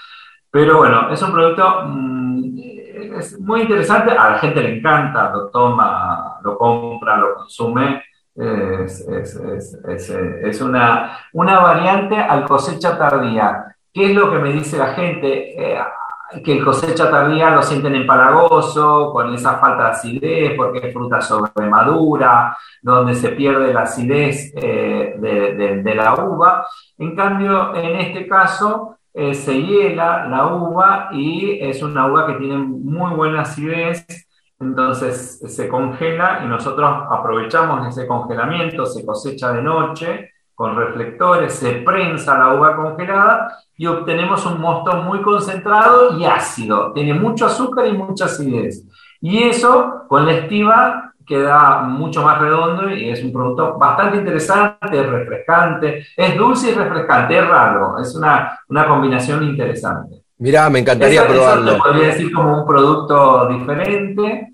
pero bueno, es un producto mm, es muy interesante, a la gente le encanta, lo toma, lo compra, lo consume. Es, es, es, es una, una variante al cosecha tardía. ¿Qué es lo que me dice la gente? Eh, que el cosecha tardía lo sienten empalagoso, con esa falta de acidez, porque es fruta sobremadura, donde se pierde la acidez eh, de, la uva. En cambio, en este caso, eh, se hiela la uva y es una uva que tiene muy buena acidez, entonces se congela y nosotros aprovechamos ese congelamiento, se cosecha de noche con reflectores, se prensa la uva congelada y obtenemos un mosto muy concentrado y ácido. Tiene mucho azúcar y mucha acidez. Y eso con la estiva queda mucho más redondo y es un producto bastante interesante, refrescante, es dulce y refrescante, es raro, es una, una combinación interesante. Mirá, me encantaría probarlo. Eso podría decir como un producto diferente.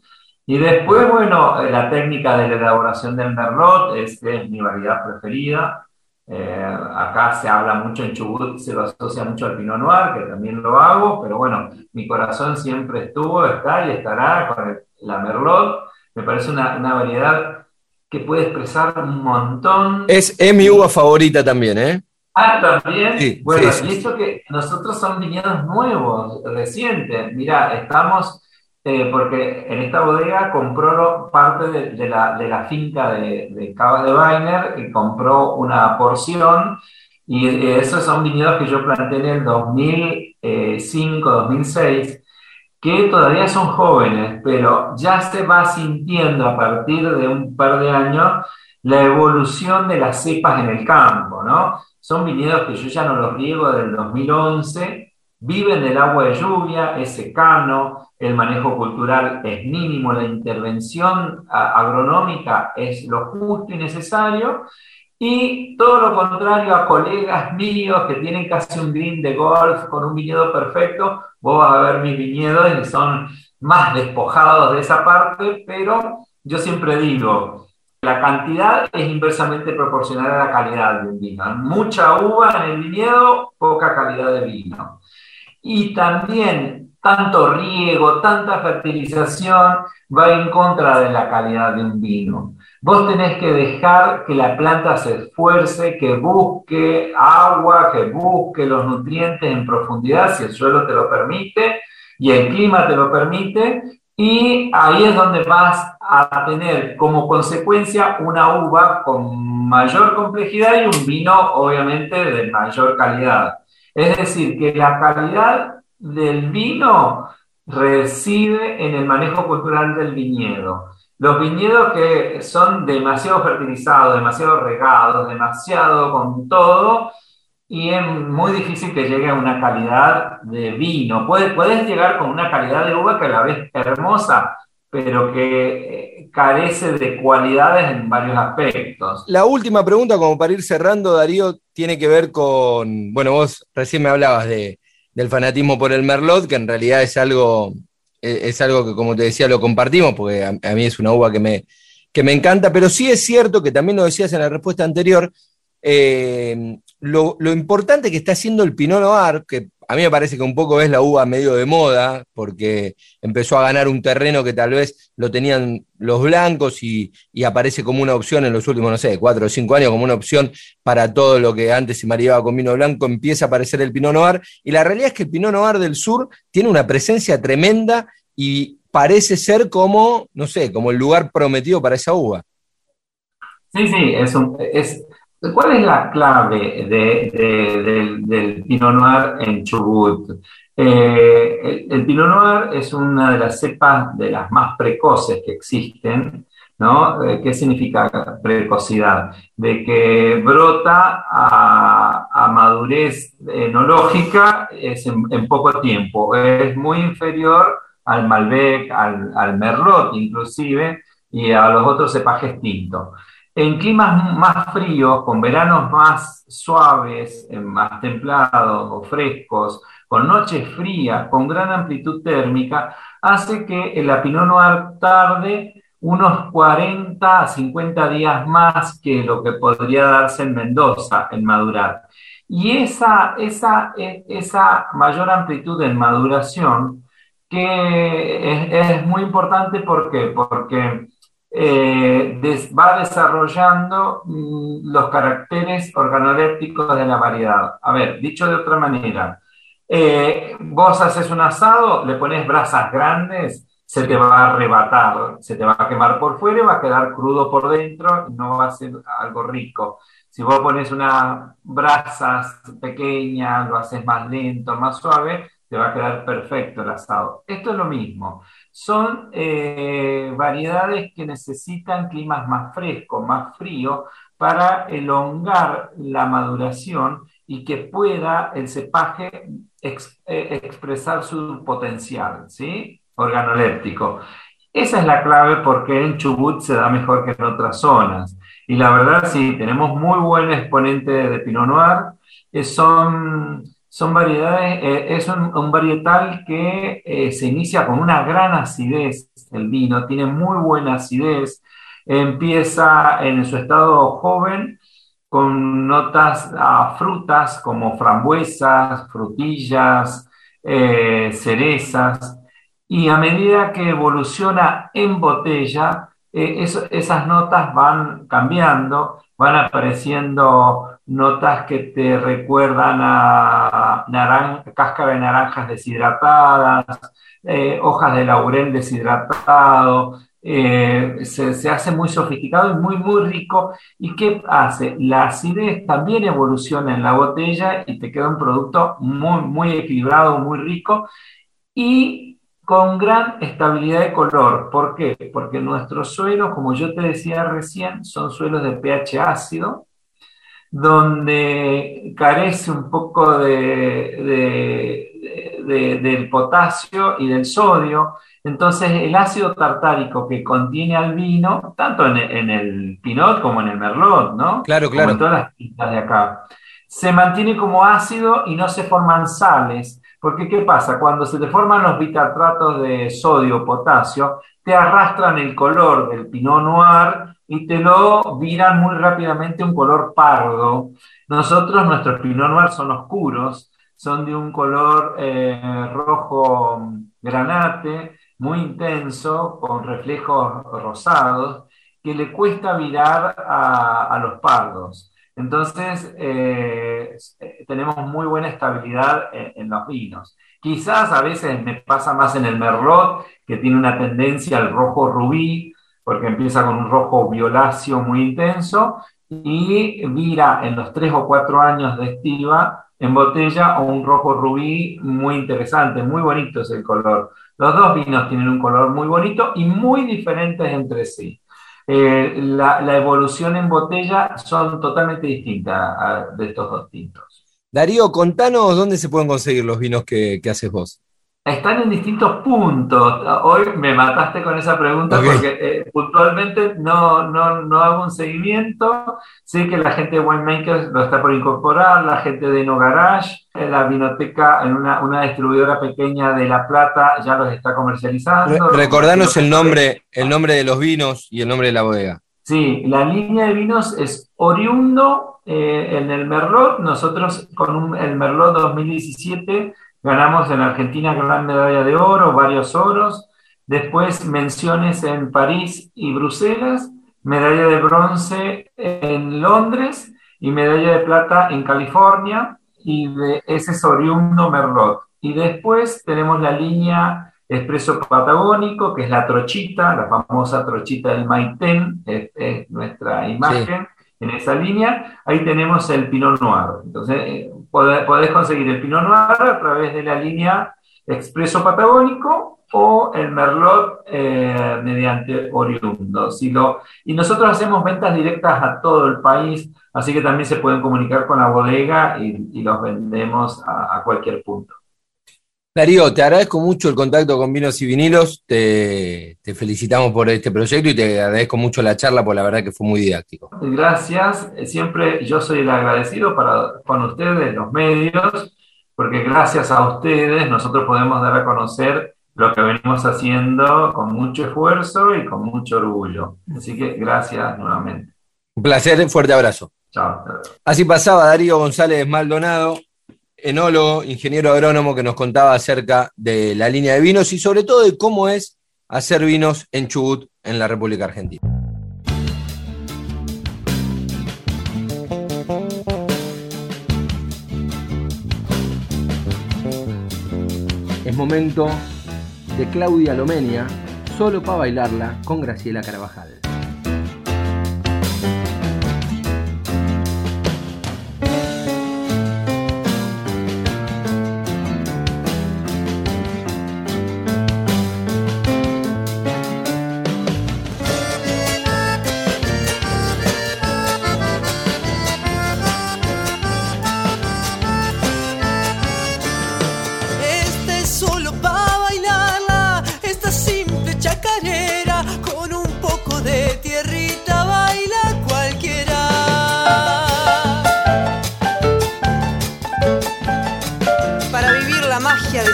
Y después, bueno, la técnica de la elaboración del merlot es, es mi variedad preferida. Eh, acá se habla mucho en Chubut, se lo asocia mucho al Pinot Noir, que también lo hago, pero bueno, mi corazón siempre estuvo, está y estará con la Merlot. Me parece una, una variedad que puede expresar un montón. Es, mi uva favorita también, ¿eh? Ah, también. bueno, y esto que nosotros son viñedos nuevos, recientes. Mira, estamos eh, porque en esta bodega compró parte de, la, de la, finca de, de de Weiner y compró una porción. Y esos son viñedos que yo planté en el 2005, 2006, que todavía son jóvenes, pero ya se va sintiendo a partir de un par de años la evolución de las cepas en el campo, ¿no? Son viñedos que yo ya no los riego del 2011, viven del agua de lluvia, es secano, el manejo cultural es mínimo, la intervención agronómica es lo justo y necesario, y todo lo contrario a colegas míos que tienen casi un green de golf con un viñedo perfecto, vos vas a ver mis viñedos y son más despojados de esa parte, pero yo siempre digo, la cantidad es inversamente proporcional a la calidad de un vino. Mucha uva en el viñedo, poca calidad de vino. Y también tanto riego, tanta fertilización va en contra de la calidad de un vino. Vos tenés que dejar que la planta se esfuerce, que busque agua, que busque los nutrientes en profundidad, si el suelo te lo permite y el clima te lo permite, y ahí es donde vas a tener como consecuencia una uva con mayor complejidad y un vino obviamente de mayor calidad. Es decir, que la calidad del vino reside en el manejo cultural del viñedo. Los viñedos que son demasiado fertilizados, demasiado regados, demasiado con todo, y es muy difícil que llegue a una calidad de vino. Puedes, puedes llegar con una calidad de uva que a la vez hermosa, pero que eh, carece de cualidades en varios aspectos. La última pregunta, como para ir cerrando, Darío, tiene que ver con, bueno, vos recién me hablabas de, del fanatismo por el Merlot, que en realidad es algo, es algo que, como te decía, lo compartimos, porque a, mí es una uva que me, que me encanta, pero sí es cierto que también lo decías en la respuesta anterior, eh, lo, importante que está haciendo el Pinot Noir, que a mí me parece que un poco es la uva medio de moda, porque empezó a ganar un terreno que tal vez lo tenían los blancos y, aparece como una opción en los últimos, no sé, cuatro o cinco años, como una opción para todo lo que antes se mareaba con vino blanco, empieza a aparecer el Pinot Noir. Y la realidad es que el Pinot Noir del sur tiene una presencia tremenda y parece ser como, no sé, como el lugar prometido para esa uva. Sí, sí, es, es ¿Cuál es la clave del, Pinot Noir en Chubut? Eh, el, Pinot Noir es una de las cepas de las más precoces que existen, ¿no? Eh, ¿Qué significa precocidad? De que brota a, madurez enológica es en, poco tiempo, es muy inferior al Malbec, al, al Merlot inclusive, y a los otros cepajes tinto. En climas más fríos, con veranos más suaves, eh, más templados o frescos, con noches frías, con gran amplitud térmica, hace que la Pinot Noir tarde unos 40 a 50 días más que lo que podría darse en Mendoza en madurar. Y esa, esa, e, esa mayor amplitud en maduración que es, muy importante ¿por porque eh, va desarrollando mm, los caracteres organolépticos de la variedad. A ver, dicho de otra manera, eh, vos haces un asado, le pones brasas grandes, se te va a arrebatar, se te va a quemar por fuera y va a quedar crudo por dentro, no va a ser algo rico. Si vos pones unas brasas pequeñas, lo haces más lento, más suave, te va a quedar perfecto el asado. Esto es lo mismo. Son eh, variedades que necesitan climas más frescos, más fríos, para elongar la maduración y que pueda el cepaje eh, expresar su potencial, ¿sí? Organoléptico. Esa es la clave porque en Chubut se da mejor que en otras zonas. Y la verdad, sí, tenemos muy buen exponente de Pinot Noir. son son variedades, eh, es un, varietal que eh, se inicia con una gran acidez, el vino, tiene muy buena acidez, empieza en su estado joven con notas a frutas como frambuesas, frutillas, eh, cerezas, y a medida que evoluciona en botella, esas notas van cambiando, van apareciendo notas que te recuerdan a cáscara de naranjas deshidratadas, eh, hojas de laurel deshidratado, eh, se, hace muy sofisticado y muy, muy rico. ¿Y qué hace? La acidez también evoluciona en la botella y te queda un producto muy, muy equilibrado, muy rico y con gran estabilidad de color. ¿Por qué? Porque nuestros suelos, como yo te decía recién, son suelos de pH ácido, donde carece un poco de, del potasio y del sodio. Entonces el ácido tartárico que contiene al vino, tanto en, el pinot como en el merlot, ¿no? Claro, claro. en todas las tintas de acá, se mantiene como ácido y no se forman sales. Porque ¿qué pasa? Cuando se te forman los bitartratos de sodio o potasio, te arrastran el color del pinot noir y te lo viran muy rápidamente un color pardo. Nosotros, nuestros Pinot Noir son oscuros, son de un color eh, rojo granate, muy intenso, con reflejos rosados, que le cuesta virar a, los pardos. Entonces, eh, tenemos muy buena estabilidad en, los vinos. Quizás a veces me pasa más en el Merlot, que tiene una tendencia al rojo rubí, porque empieza con un rojo violáceo muy intenso y vira en los tres o cuatro años de estiva en botella o un rojo rubí muy interesante, muy bonito es el color. Los dos vinos tienen un color muy bonito y muy diferentes entre sí. Eh, la, evolución en botella son totalmente distintas de estos dos tintos. Darío, contanos dónde se pueden conseguir los vinos que haces vos. Están en distintos puntos. Hoy me mataste con esa pregunta porque eh, puntualmente no, no, no, hago un seguimiento. Sé que la gente de Winemakers lo está por incorporar, la gente de No Garage, en la vinoteca, en una, una, distribuidora pequeña de La Plata ya los está comercializando. recordanos el nombre, el nombre de los vinos y el nombre de la bodega. Sí, la línea de vinos es oriundo eh, en el Merlot. Nosotros con el Merlot 2017 Ganamos en Argentina gran medalla de oro, varios oros. Después menciones en París y Bruselas, medalla de bronce en Londres y medalla de plata en California. Y de ese es oriundo Merlot. Y después tenemos la línea Expreso Patagónico, que es la trochita, la famosa trochita del Maitén, es, nuestra imagen en esa línea. Ahí tenemos el Pinot Noir. Entonces, eh, podés, conseguir el Pinot Noir a través de la línea Expreso Patagónico o el Merlot eh, mediante Oriundo. y nosotros hacemos ventas directas a todo el país, así que también se pueden comunicar con la bodega y, los vendemos a, cualquier punto. Darío, te agradezco mucho el contacto con Vinos y Vinilos, te, felicitamos por este proyecto y te agradezco mucho la charla, porque la verdad que fue muy didáctico. Gracias, siempre yo soy el agradecido para, con ustedes, los medios, porque gracias a ustedes nosotros podemos dar a conocer lo que venimos haciendo con mucho esfuerzo y con mucho orgullo. Así que gracias nuevamente. Un placer, fuerte abrazo. Chao. Así pasaba Darío González Maldonado, enólogo, ingeniero agrónomo que nos contaba acerca de la línea de vinos y sobre todo de cómo es hacer vinos en Chubut, en la República Argentina. Es momento de Claudia Lomenia, solo para bailarla con Graciela Carabajal.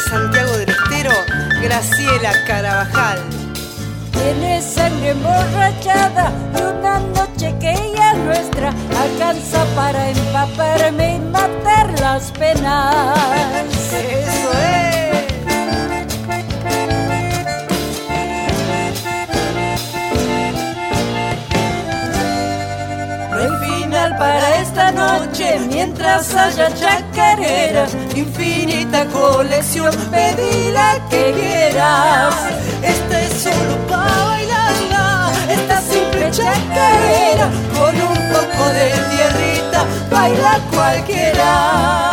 Santiago del Estero, Graciela Carabajal. Tiene sangre emborrachada y una noche que ella nuestra alcanza para empaparme y matar las penas. Eso es. noche mientras haya chacarera, infinita colección, pedí la que quieras. Esta es solo para bailarla, esta simple chacarera, con un poco de tierrita, baila cualquiera.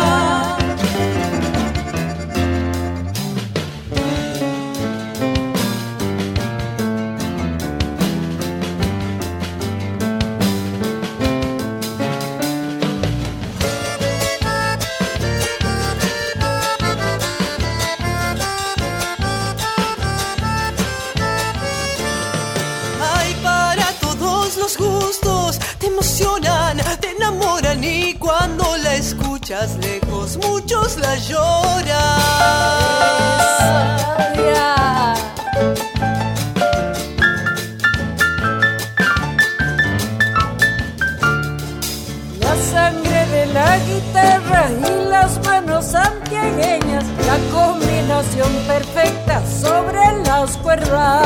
Lejos, muchos la lloran. La sangre de la guitarra y las manos santiagueñas, la combinación perfecta sobre las cuerdas.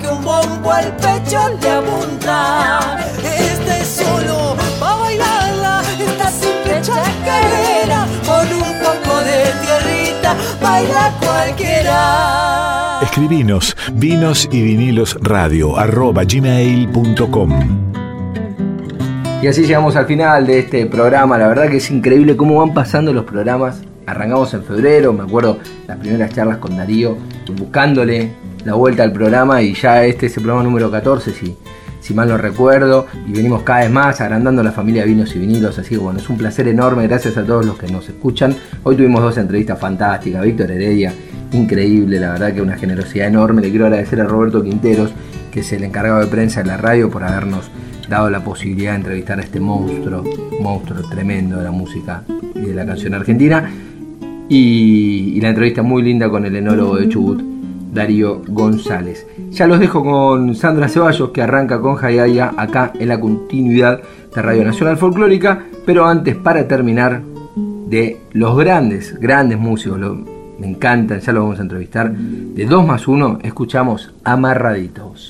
Que un bombo al pecho le apunta. Este solo va a bailarla, esta simple chacarera, con un poco de tierrita, baila cualquiera. Escribinos vinos y vinilos radio arroba gmail.com. Y así llegamos al final de este programa. La verdad que es increíble cómo van pasando los programas arrancamos en febrero, me acuerdo las primeras charlas con Darío, buscándole la vuelta al programa y ya este es el programa número 14, si, si mal no recuerdo, y venimos cada vez más agrandando la familia de vinos y vinilos, así que bueno, es un placer enorme, gracias a todos los que nos escuchan. Hoy tuvimos dos entrevistas fantásticas, Víctor Heredia, increíble, la verdad que una generosidad enorme, le quiero agradecer a Roberto Quinteros, que es el encargado de prensa de la radio, por habernos dado la posibilidad de entrevistar a este monstruo, monstruo tremendo de la música y de la canción argentina. Y, la entrevista muy linda con el enólogo de Chubut, Darío González. Ya los dejo con Sandra Ceballos, que arranca con Jayaya acá en la continuidad de Radio Nacional Folclórica. Pero antes, para terminar, de los grandes, grandes músicos, me encantan, ya los vamos a entrevistar. De 2 más 1, escuchamos Amarraditos.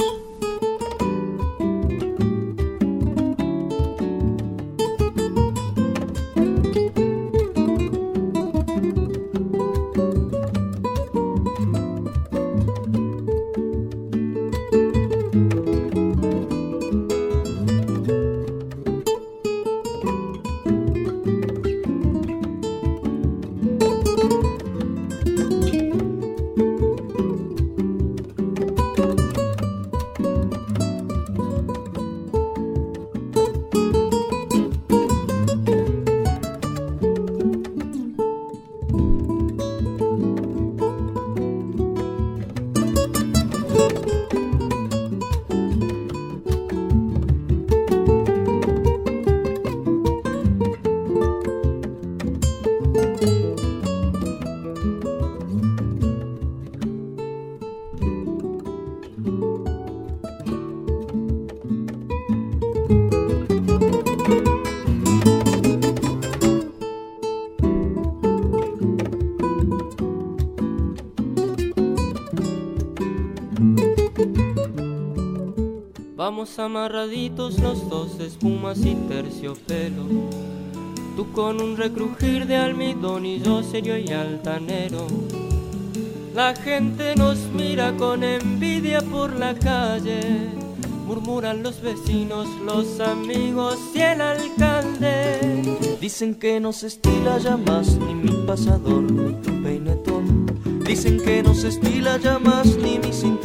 Amarraditos los dos, espumas y terciopelo. Tú con un recrujir de almidón y yo serio y altanero. La gente nos mira con envidia por la calle. Murmuran los vecinos, los amigos y el alcalde. Dicen que no se estila ya más ni mi pasador ni tu peinetón. Dicen que no se estila ya más ni mi cinturón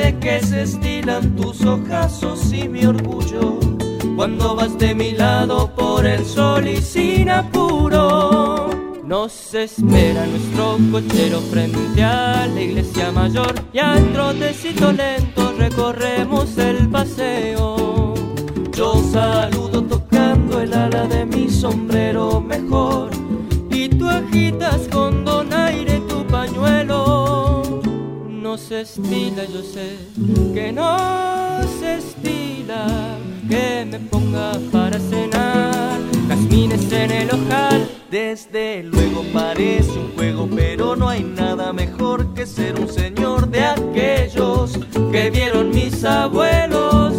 sé que se estilan tus ojazos y mi orgullo cuando vas de mi lado por el sol y sin apuro. Nos espera nuestro cochero frente a la iglesia mayor y al trotecito lento recorremos el paseo. Yo saludo tocando el ala de mi sombrero mejor y tú agitas con se estila, yo sé que no se estila que me ponga para cenar. Casmines en el ojal. Desde luego parece un juego, pero no hay nada mejor que ser un señor de aquellos que vieron mis abuelos.